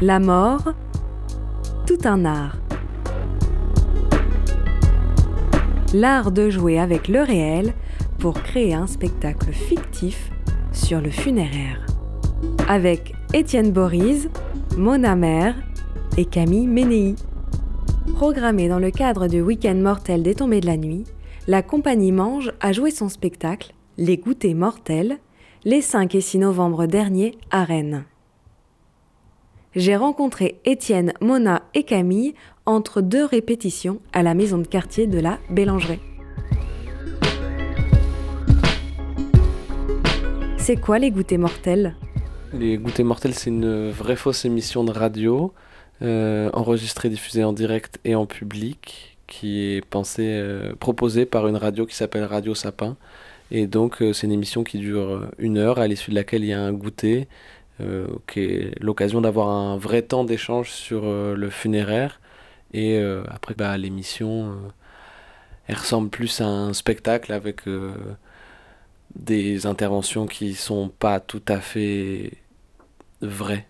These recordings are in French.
La mort, tout un art. L'art de jouer avec le réel pour créer un spectacle fictif sur le funéraire. Avec Étienne Boris, Mona Mer et Camille Ménéi. Programmé dans le cadre du Week-end mortel des tombées de la nuit, la compagnie Mange a joué son spectacle Les goûters mortels les 5 et 6 novembre dernier à Rennes. J'ai rencontré Étienne, Mona et Camille entre deux répétitions à la maison de quartier de la Bélangerie. C'est quoi les goûters mortels? Les goûters mortels, c'est une vraie fausse émission de radio, euh, enregistrée, diffusée en direct et en public, qui est pensée, euh, proposée par une radio qui s'appelle Radio Sapin. Et donc, euh, c'est une émission qui dure une heure, à l'issue de laquelle il y a un goûter, qui est l'occasion d'avoir un vrai temps d'échange sur le funéraire. Et après, bah, l'émission, elle ressemble plus à un spectacle avec des interventions qui sont pas tout à fait vraies.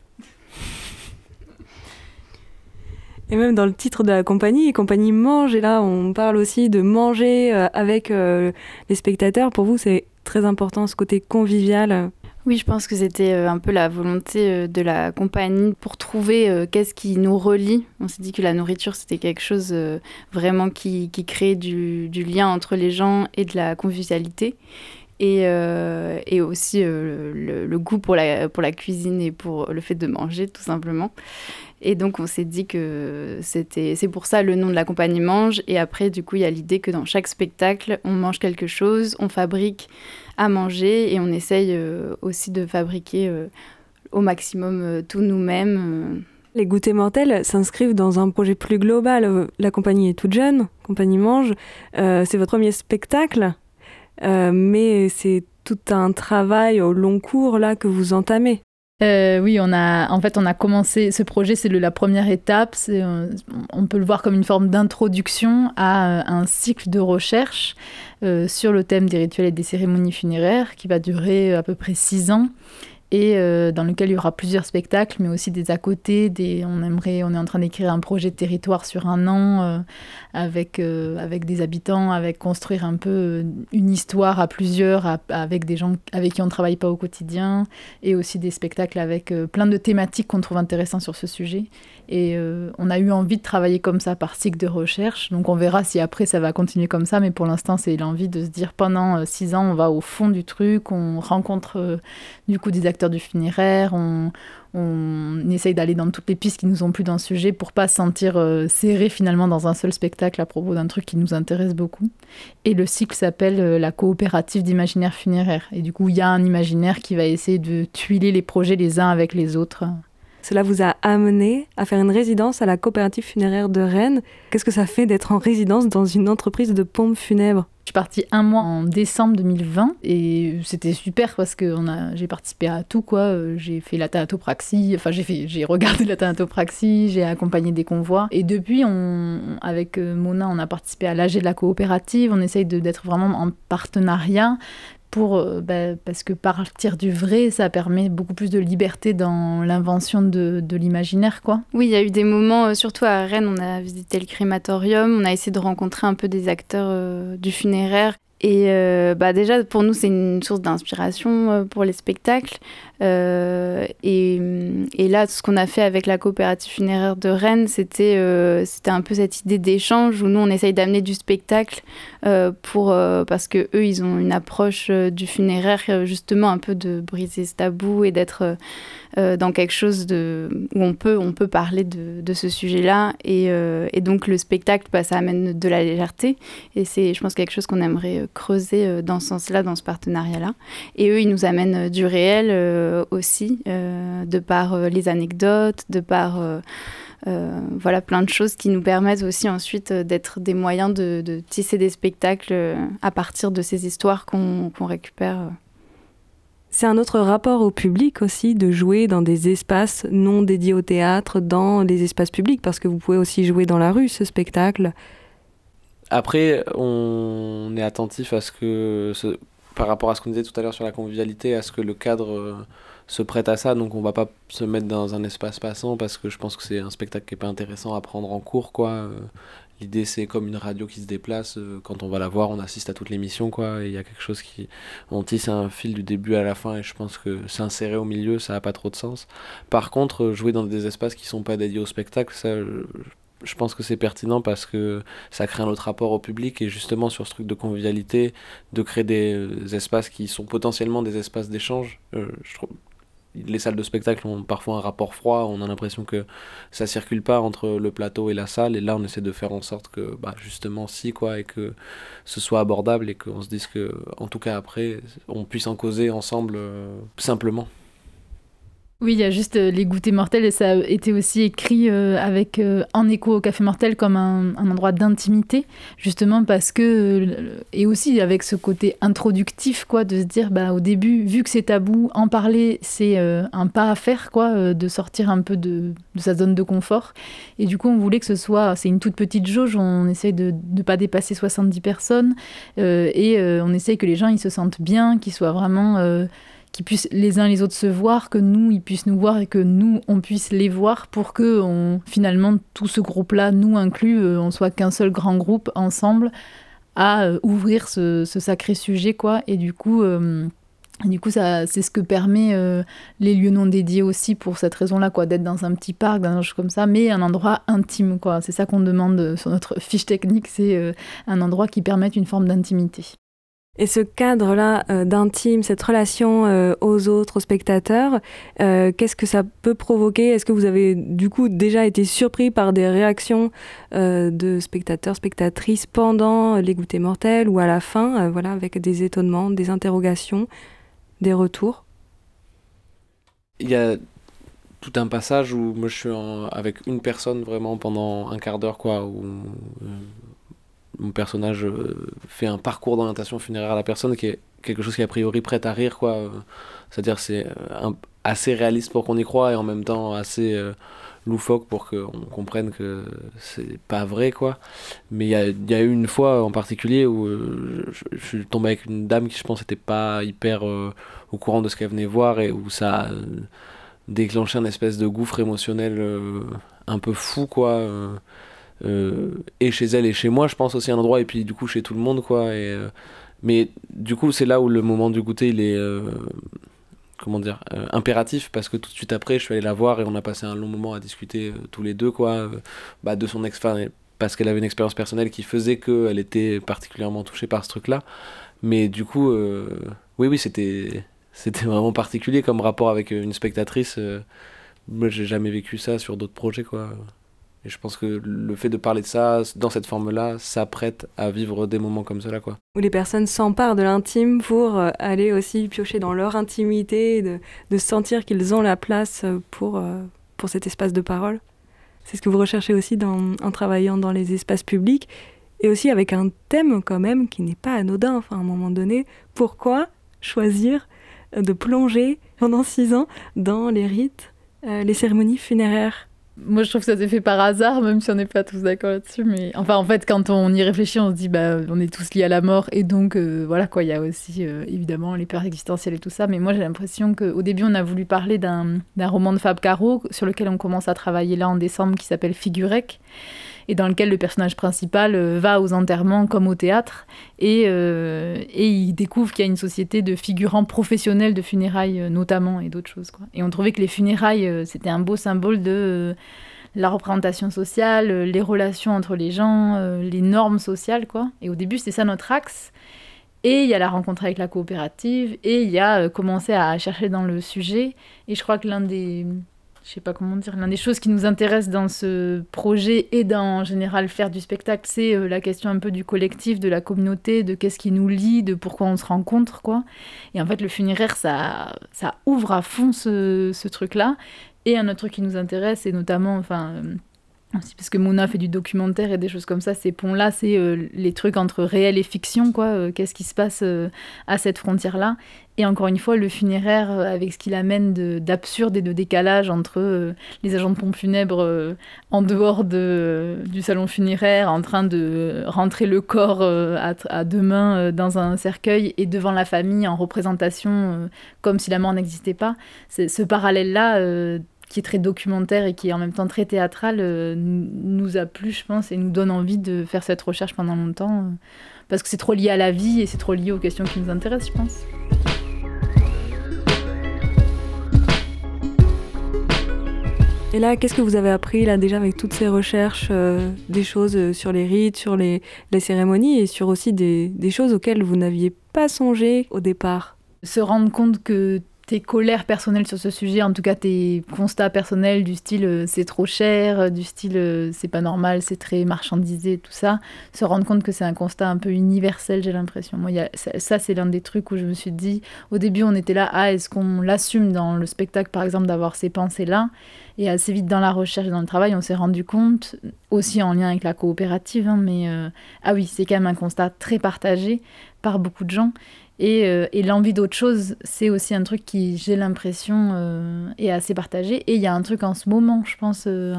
Et même dans le titre de la compagnie, compagnie mange, et là on parle aussi de manger euh, avec euh, les spectateurs. Pour vous, c'est très important ce côté convivial. Oui, je pense que c'était euh, un peu la volonté de la compagnie pour trouver qu'est-ce qui nous relie. On s'est dit que la nourriture, c'était quelque chose vraiment qui, qui crée du, lien entre les gens et de la convivialité et, euh, et aussi euh, le, goût pour la, pour la cuisine et pour le fait de manger, tout simplement. Et donc, on s'est dit que c'était, c'est pour ça le nom de la compagnie Mange. Et après, du coup, il y a l'idée que dans chaque spectacle, on mange quelque chose, on fabrique à manger et on essaye euh, aussi de fabriquer au maximum tout nous-mêmes. Les goûters mortels s'inscrivent dans un projet plus global. La compagnie est toute jeune, compagnie Mange. c'est votre premier spectacle. Euh, mais c'est tout un travail au long cours là que vous entamez. Euh, oui, on a, en fait, on a commencé ce projet, c'est la première étape. Euh, on peut le voir comme une forme d'introduction à un cycle de recherche sur le thème des rituels et des cérémonies funéraires qui va durer à peu près six ans et euh, dans lequel il y aura plusieurs spectacles, mais aussi des à côté. Des, on aimerait, on est en train d'écrire un projet de territoire sur un an euh, avec euh, avec des habitants, avec construire un peu une histoire à plusieurs, avec des gens avec qui on ne travaille pas au quotidien, et aussi des spectacles avec plein de thématiques qu'on trouve intéressants sur ce sujet. Et on a eu envie de travailler comme ça par cycle de recherche. Donc on verra si après ça va continuer comme ça, mais pour l'instant c'est l'envie de se dire pendant six ans on va au fond du truc, on rencontre du coup des acteurs du funéraire, on, on essaye d'aller dans toutes les pistes qui nous ont plu dans le sujet pour pas se sentir euh, serré finalement dans un seul spectacle à propos d'un truc qui nous intéresse beaucoup. Et le cycle s'appelle euh, la coopérative d'imaginaire funéraire. Et du coup, il y a un imaginaire qui va essayer de tuiler les projets les uns avec les autres. Cela vous a amené à faire une résidence à la coopérative funéraire de Rennes. Qu'est-ce que ça fait d'être en résidence dans une entreprise de pompes funèbres je suis partie un mois en décembre 2020 et c'était super parce que j'ai participé à tout quoi. J'ai fait la thanatopraxie, enfin j'ai fait, j'ai regardé la thanatopraxie, j'ai accompagné des convois et depuis avec euh, Mona on a participé à l'AG de la coopérative. On essaye d'être vraiment en partenariat pour, euh, bah, parce que partir du vrai, ça permet beaucoup plus de liberté dans l'invention de, de l'imaginaire, quoi. Oui, il y a eu des moments, euh, surtout à Rennes, on a visité le crématorium, on a essayé de rencontrer un peu des acteurs euh, du funéraire et euh, bah déjà, pour nous, c'est une source d'inspiration euh, pour les spectacles. Euh, et, et, là, ce qu'on a fait avec la coopérative funéraire de Rennes, c'était un peu cette idée d'échange où nous, on essaye d'amener du spectacle pour, parce que eux, ils ont une approche du funéraire, justement, un peu de briser ce tabou et d'être dans quelque chose de, où on peut, on peut parler de, de ce sujet-là. Et, et, donc, le spectacle, bah, ça amène de la légèreté. Et c'est, je pense, quelque chose qu'on aimerait creuser euh, dans ce sens-là, dans ce partenariat-là. Et eux, ils nous amènent euh, du réel euh, aussi, de par les anecdotes, de par... voilà, plein de choses qui nous permettent aussi ensuite d'être des moyens de, tisser des spectacles à partir de ces histoires qu'on récupère. C'est un autre rapport au public aussi de jouer dans des espaces non dédiés au théâtre, dans les espaces publics, parce que vous pouvez aussi jouer dans la rue ce spectacle. Après, on est attentif à ce que par rapport à ce qu'on disait tout à l'heure sur la convivialité, à ce que le cadre se prête à ça, donc on va pas se mettre dans un espace passant parce que je pense que c'est un spectacle qui est pas intéressant à prendre en cours, quoi. L'idée, c'est comme une radio qui se déplace. Euh, quand on va la voir, on assiste à toute l'émission, quoi. Il y a quelque chose qui. On tisse un fil du début à la fin, et je pense que s'insérer au milieu, ça n'a pas trop de sens. Par contre, euh, jouer dans des espaces qui sont pas dédiés au spectacle, ça. Pense que c'est pertinent parce que ça crée un autre rapport au public et justement sur ce truc de convivialité, de créer des euh, espaces qui sont potentiellement des espaces d'échange. je trouve les salles de spectacle ont parfois un rapport froid, on a l'impression que ça circule pas entre le plateau et la salle, et là on essaie de faire en sorte que bah, justement si quoi, et que ce soit abordable et qu'on se dise que en tout cas après on puisse en causer ensemble euh, simplement. Oui, il y a juste euh, les goûters mortels et ça a été aussi écrit euh, avec euh, en écho au café mortel comme un, endroit d'intimité, justement parce que et aussi avec ce côté introductif quoi, de se dire bah au début vu que c'est tabou, en parler c'est un pas à faire quoi, de sortir un peu de, sa zone de confort. Et du coup on voulait que ce soit c'est une toute petite jauge, on essaye de ne pas dépasser 70 personnes et on essaye que les gens ils se sentent bien, qu'ils soient vraiment qu'ils puissent les uns les autres se voir, que nous, ils puissent nous voir et que nous, on puisse les voir pour que finalement tout ce groupe-là, nous inclus, euh, on soit qu'un seul grand groupe ensemble à euh, ouvrir ce, sacré sujet, quoi. Et du coup, euh, du coup, ça, c'est ce que permet les lieux non dédiés aussi pour cette raison-là, quoi, d'être dans un petit parc, dans un chose comme ça, mais un endroit intime, quoi. C'est ça qu'on demande sur notre fiche technique, c'est un endroit qui permette une forme d'intimité. Et ce cadre-là euh, d'intime, cette relation euh, aux autres, aux spectateurs, euh, qu'est-ce que ça peut provoquer? Est-ce que vous avez du coup déjà été surpris par des réactions de spectateurs, spectatrices pendant les goûters mortels ou à la fin, voilà, avec des étonnements, des interrogations, des retours? Il y a tout un passage où moi je suis avec une personne vraiment pendant un quart d'heure quoi mon personnage euh, fait un parcours d'orientation funéraire à la personne qui est quelque chose qui a priori prête à rire quoi. Euh, c'est à dire c'est euh, assez réaliste pour qu'on y croit et en même temps assez loufoque pour qu'on comprenne que c'est pas vrai quoi. Mais il y a, eu une fois en particulier où je, suis tombé avec une dame qui je pense était pas hyper au courant de ce qu'elle venait voir et où ça a déclenché un espèce de gouffre émotionnel un peu fou quoi et chez elle et chez moi, je pense aussi un endroit, et puis du coup chez tout le monde, quoi. Euh, mais du coup, c'est là où le moment du goûter, il est. Euh, comment dire impératif parce que tout de suite après je suis allé la voir et on a passé un long moment à discuter tous les deux quoi bah, de son ex parce qu'elle avait une expérience personnelle qui faisait qu'elle était particulièrement touchée par ce truc là mais du coup oui oui c'était c'était vraiment particulier comme rapport avec une spectatrice moi j'ai jamais vécu ça sur d'autres projets quoi et je pense que le fait de parler de ça dans cette forme-là, ça prête à vivre des moments comme cela. Quoi. Où les personnes s'emparent de l'intime pour euh, aller aussi piocher dans leur intimité, de, sentir qu'ils ont la place pour, euh, pour cet espace de parole. C'est ce que vous recherchez aussi en travaillant dans les espaces publics et aussi avec un thème quand même qui n'est pas anodin. Enfin, à un moment donné, pourquoi choisir de plonger pendant six ans dans les rites, euh, les cérémonies funéraires? Moi, je trouve que ça s'est fait par hasard, même si on n'est pas tous d'accord là-dessus. Mais enfin, en fait, quand on y réfléchit, on se dit, bah, on est tous liés à la mort, et donc, euh, voilà quoi. Il y a aussi, euh, évidemment, les peurs existentielles et tout ça. Mais moi, j'ai l'impression qu'au début, on a voulu parler d'un roman de Fab Caro sur lequel on commence à travailler là en décembre, qui s'appelle Figurec et dans lequel le personnage principal euh, va aux enterrements comme au théâtre et, euh, et il découvre qu'il y a une société de figurants professionnels de funérailles euh, notamment et d'autres choses. Quoi. Et on trouvait que les funérailles, c'était un beau symbole de la représentation sociale, les relations entre les gens, les normes sociales. quoi. Et au début, c'était ça notre axe. Et il y a la rencontre avec la coopérative, et il y a commencé à chercher dans le sujet. Et je crois que l'un des, je sais pas comment dire, l'une des choses qui nous intéresse dans ce projet et dans en général faire du spectacle, c'est euh, la question un peu du collectif, de la communauté, de qu'est-ce qui nous lie, de pourquoi on se rencontre, quoi. Et en fait, le funéraire, ça, ça ouvre à fond ce, ce truc-là. Et un autre truc qui nous intéresse, c'est notamment, enfin, euh, parce que Mouna fait du documentaire et des choses comme ça. Ces ponts-là, c'est euh, les trucs entre réel et fiction, quoi. Euh, qu'est-ce qui se passe euh, à cette frontière-là Et encore une fois, le funéraire, avec ce qu'il amène d'absurde et de décalage entre les agents de pompes funèbres en dehors de, du salon funéraire, en train de rentrer le corps à, à, deux mains dans un cercueil et devant la famille en représentation, comme si la mort n'existait pas. Ce parallèle-là qui est très documentaire et qui est en même temps très théâtral, euh, nous a plu, je pense, et nous donne envie de faire cette recherche pendant longtemps, euh, parce que c'est trop lié à la vie et c'est trop lié aux questions qui nous intéressent, je pense. Et là, qu'est-ce que vous avez appris là déjà avec toutes ces recherches, euh, des choses sur les rites, sur les, les cérémonies et sur aussi des, des choses auxquelles vous n'aviez pas songé au départ? Se rendre compte que tes colères personnelles sur ce sujet, en tout cas tes constats personnels du style euh, c'est trop cher, euh, du style euh, c'est pas normal, c'est très marchandisé, tout ça, se rendre compte que c'est un constat un peu universel, j'ai l'impression. Moi, ça, c'est l'un des trucs où je me suis dit, au début on était là, ah est-ce qu'on l'assume dans le spectacle par exemple d'avoir ces pensées-là? Et assez vite dans la recherche et dans le travail, on s'est rendu compte, aussi en lien avec la coopérative, hein, mais ah oui, c'est quand même un constat très partagé par beaucoup de gens. Euh, et, l'envie d'autre chose, c'est aussi un truc qui, j'ai l'impression, euh, est assez partagé. Et il y a un truc en ce moment, je pense, euh,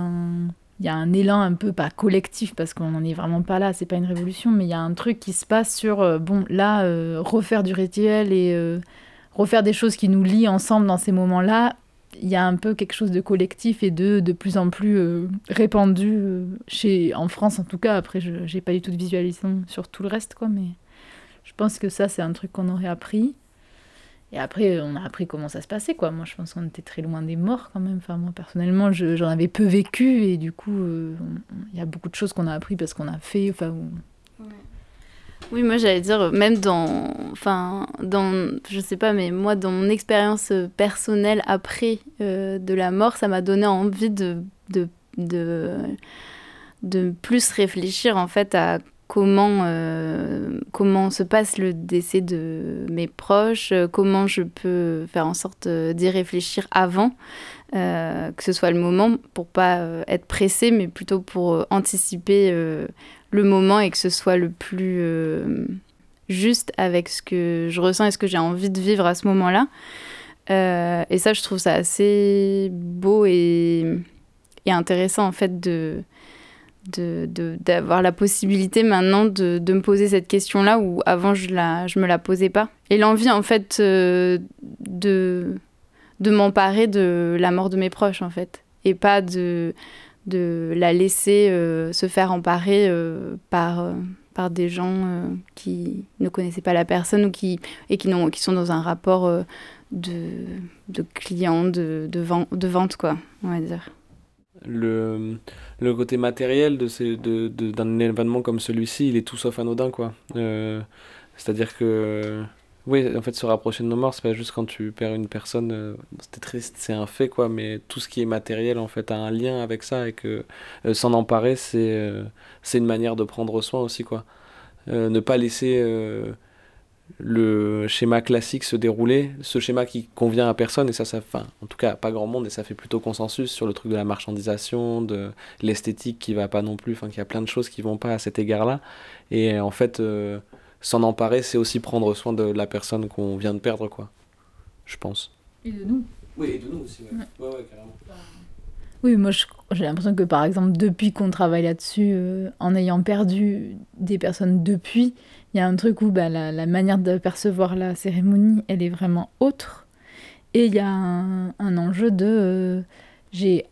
il y a un élan un peu, pas collectif, parce qu'on n'en est vraiment pas là, c'est pas une révolution, mais il y a un truc qui se passe sur, bon, là, refaire du rituel et refaire des choses qui nous lient ensemble dans ces moments-là. Il y a un peu quelque chose de collectif et de de plus en plus répandu chez en France en tout cas. Après, je n'ai pas du tout de visualisation sur tout le reste, quoi, mais je pense que ça, c'est un truc qu'on aurait appris. Et après, on a appris comment ça se passait, quoi. Moi, je pense qu'on était très loin des morts, quand même. Enfin, moi, personnellement, j'en avais peu vécu, et du coup, euh, il y a beaucoup de choses qu'on a appris parce qu'on a fait, enfin... Oui, moi, j'allais dire, même dans... Enfin, dans... Je sais pas, mais moi, dans mon expérience personnelle après euh, de la mort, ça m'a donné envie de, de, de, de plus réfléchir, en fait, à comment, euh, comment se passe le décès de mes proches, euh, comment je peux faire en sorte euh, d'y réfléchir avant, que ce soit le moment, pour pas être pressé, mais plutôt pour anticiper le moment et que ce soit le plus juste avec ce que je ressens et ce que j'ai envie de vivre à ce moment-là. et ça, je trouve ça assez beau et, et intéressant en fait de d'avoir la possibilité maintenant de, de, me poser cette question-là où avant je la je me la posais pas. Et l'envie en fait euh, de de m'emparer de la mort de mes proches en fait. Et pas de de la laisser euh, se faire emparer euh, par par des gens qui ne connaissaient pas la personne ou qui et qui, qui sont dans un rapport de, de client de, de, de vente quoi on va dire le, le côté matériel de ces, de, d'un événement comme celui-ci, il est tout sauf anodin, quoi. Euh, c'est-à-dire que, oui, en fait, se rapprocher de nos morts, c'est pas juste quand tu perds une personne, euh, triste, c'est un fait, quoi, mais tout ce qui est matériel, en fait, a un lien avec ça, et que euh, s'en emparer, c'est, c'est une manière de prendre soin aussi, quoi. ne pas laisser le schéma classique se dérouler, ce schéma qui convient à personne, et ça, ça enfin, en tout cas, pas grand monde, et ça fait plutôt consensus sur le truc de la marchandisation, de l'esthétique qui va pas non plus, enfin, qu'il y a plein de choses qui vont pas à cet égard-là. Et en fait, euh, s'en emparer, c'est aussi prendre soin de la personne qu'on vient de perdre, quoi. Je pense. Et de nous. Oui, et de nous aussi, ouais. Ouais, ouais, carrément. Oui, moi j'ai l'impression que par exemple, depuis qu'on travaille là-dessus, euh, en ayant perdu des personnes depuis, il y a un truc où bah, la, manière de percevoir la cérémonie, elle est vraiment autre. Et il y a un, enjeu de... Euh, j'ai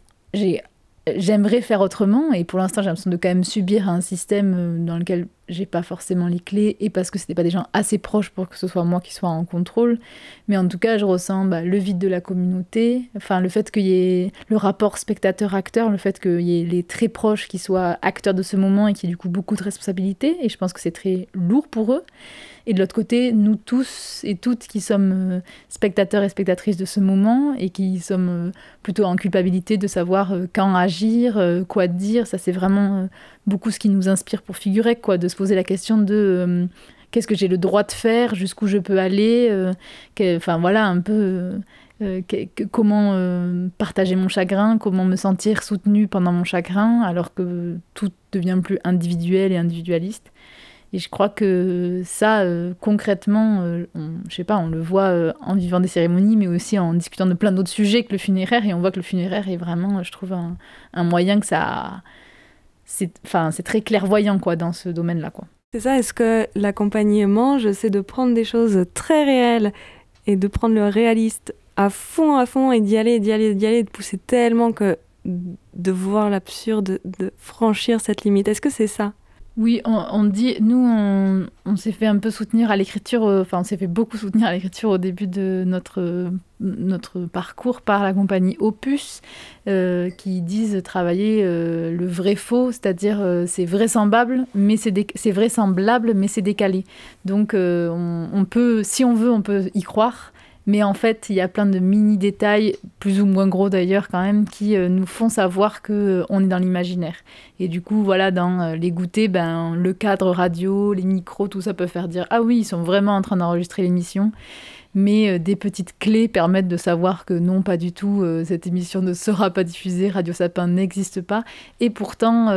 j'aimerais faire autrement et pour l'instant j'ai l'impression de quand même subir un système euh, dans lequel j'ai pas forcément les clés et parce que c'était pas des gens assez proches pour que ce soit moi qui sois en contrôle. Mais en tout cas je ressens bah, le vide de la communauté enfin le fait qu'il y ait le rapport spectateur-acteur le fait qu'il y ait les très proches qui soient acteurs de ce moment et qui du coup beaucoup de responsabilités. Et je pense que c'est très lourd pour eux. Et de l'autre côté, nous tous et toutes qui sommes euh, spectateurs et spectatrices de ce moment et qui sommes euh, plutôt en culpabilité de savoir euh, quand agir, quoi dire, ça c'est vraiment beaucoup ce qui nous inspire pour figurer, quoi, de se poser la question de qu'est-ce que j'ai le droit de faire, jusqu'où je peux aller, enfin voilà un peu comment partager mon chagrin, comment me sentir soutenu pendant mon chagrin, alors que tout devient plus individuel et individualiste. Et je crois que ça, euh, concrètement, euh, on, je sais pas, on le voit euh, en vivant des cérémonies, mais aussi en discutant de plein d'autres sujets que le funéraire. Et on voit que le funéraire est vraiment, je trouve, un moyen que ça. C'est très clairvoyant quoi, dans ce domaine-là. quoi. C'est ça, est-ce que l'accompagnement, c'est de prendre des choses très réelles et de prendre le réaliste à fond, à fond, et d'y aller, d'y aller, d'y aller, de pousser tellement que de voir l'absurde, de franchir cette limite. Est-ce que c'est ça? Oui, on, dit, nous, on, s'est fait un peu soutenir à l'écriture, euh, enfin, on s'est fait beaucoup soutenir à l'écriture au début de notre, notre parcours par la compagnie Opus, euh, qui disent travailler euh, le vrai faux, c'est-à-dire c'est vraisemblable, mais c'est vraisemblable, mais c'est décalé. Donc, on, peut, si on veut, on peut y croire, mais en fait, il y a plein de mini détails, plus ou moins gros d'ailleurs quand même, qui euh, nous font savoir que euh, on est dans l'imaginaire. Et du coup, voilà, dans euh, les goûters, ben, le cadre radio, les micros, tout ça peut faire dire ah oui, ils sont vraiment en train d'enregistrer l'émission. Mais des petites clés permettent de savoir que non, pas du tout, cette émission ne sera pas diffusée, Radio Sapin n'existe pas. Et pourtant,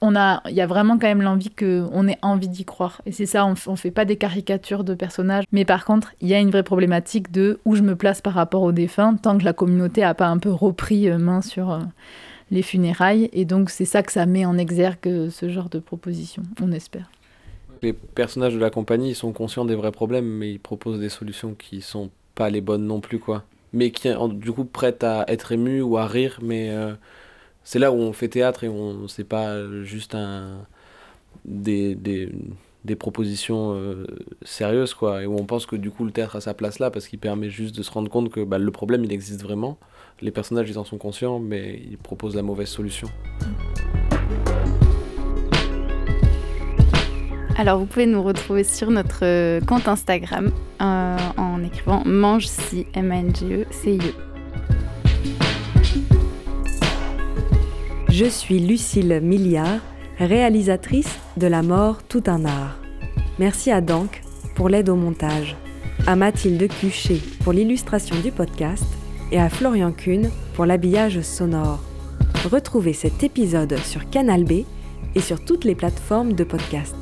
on a, il y a vraiment quand même l'envie qu'on ait envie d'y croire. Et c'est ça, on, ne fait pas des caricatures de personnages. Mais par contre, il y a une vraie problématique de où je me place par rapport aux défunts, tant que la communauté a pas un peu repris euh, main sur euh, les funérailles. Et donc, c'est ça que ça met en exergue euh, ce genre de proposition, on espère. Les personnages de la compagnie, ils sont conscients des vrais problèmes, mais ils proposent des solutions qui sont pas les bonnes non plus, quoi. Mais qui, du coup, prêtes à être émus ou à rire, mais c'est là où on fait théâtre et on c'est pas juste des, des, propositions euh, sérieuses quoi. Et où on pense que du coup le théâtre a sa place là parce qu'il permet juste de se rendre compte que bah, le problème il existe vraiment. Les personnages ils en sont conscients mais ils proposent la mauvaise solution. Alors vous pouvez nous retrouver sur notre euh, compte Instagram euh, en écrivant mange si m n g e c i e Je suis Lucille Milliard, réalisatrice de La mort tout un art. Merci à Dank pour l'aide au montage, à Mathilde Cuchet pour l'illustration du podcast et à Florian Kuhn pour l'habillage sonore. Retrouvez cet épisode sur Canal B et sur toutes les plateformes de podcast.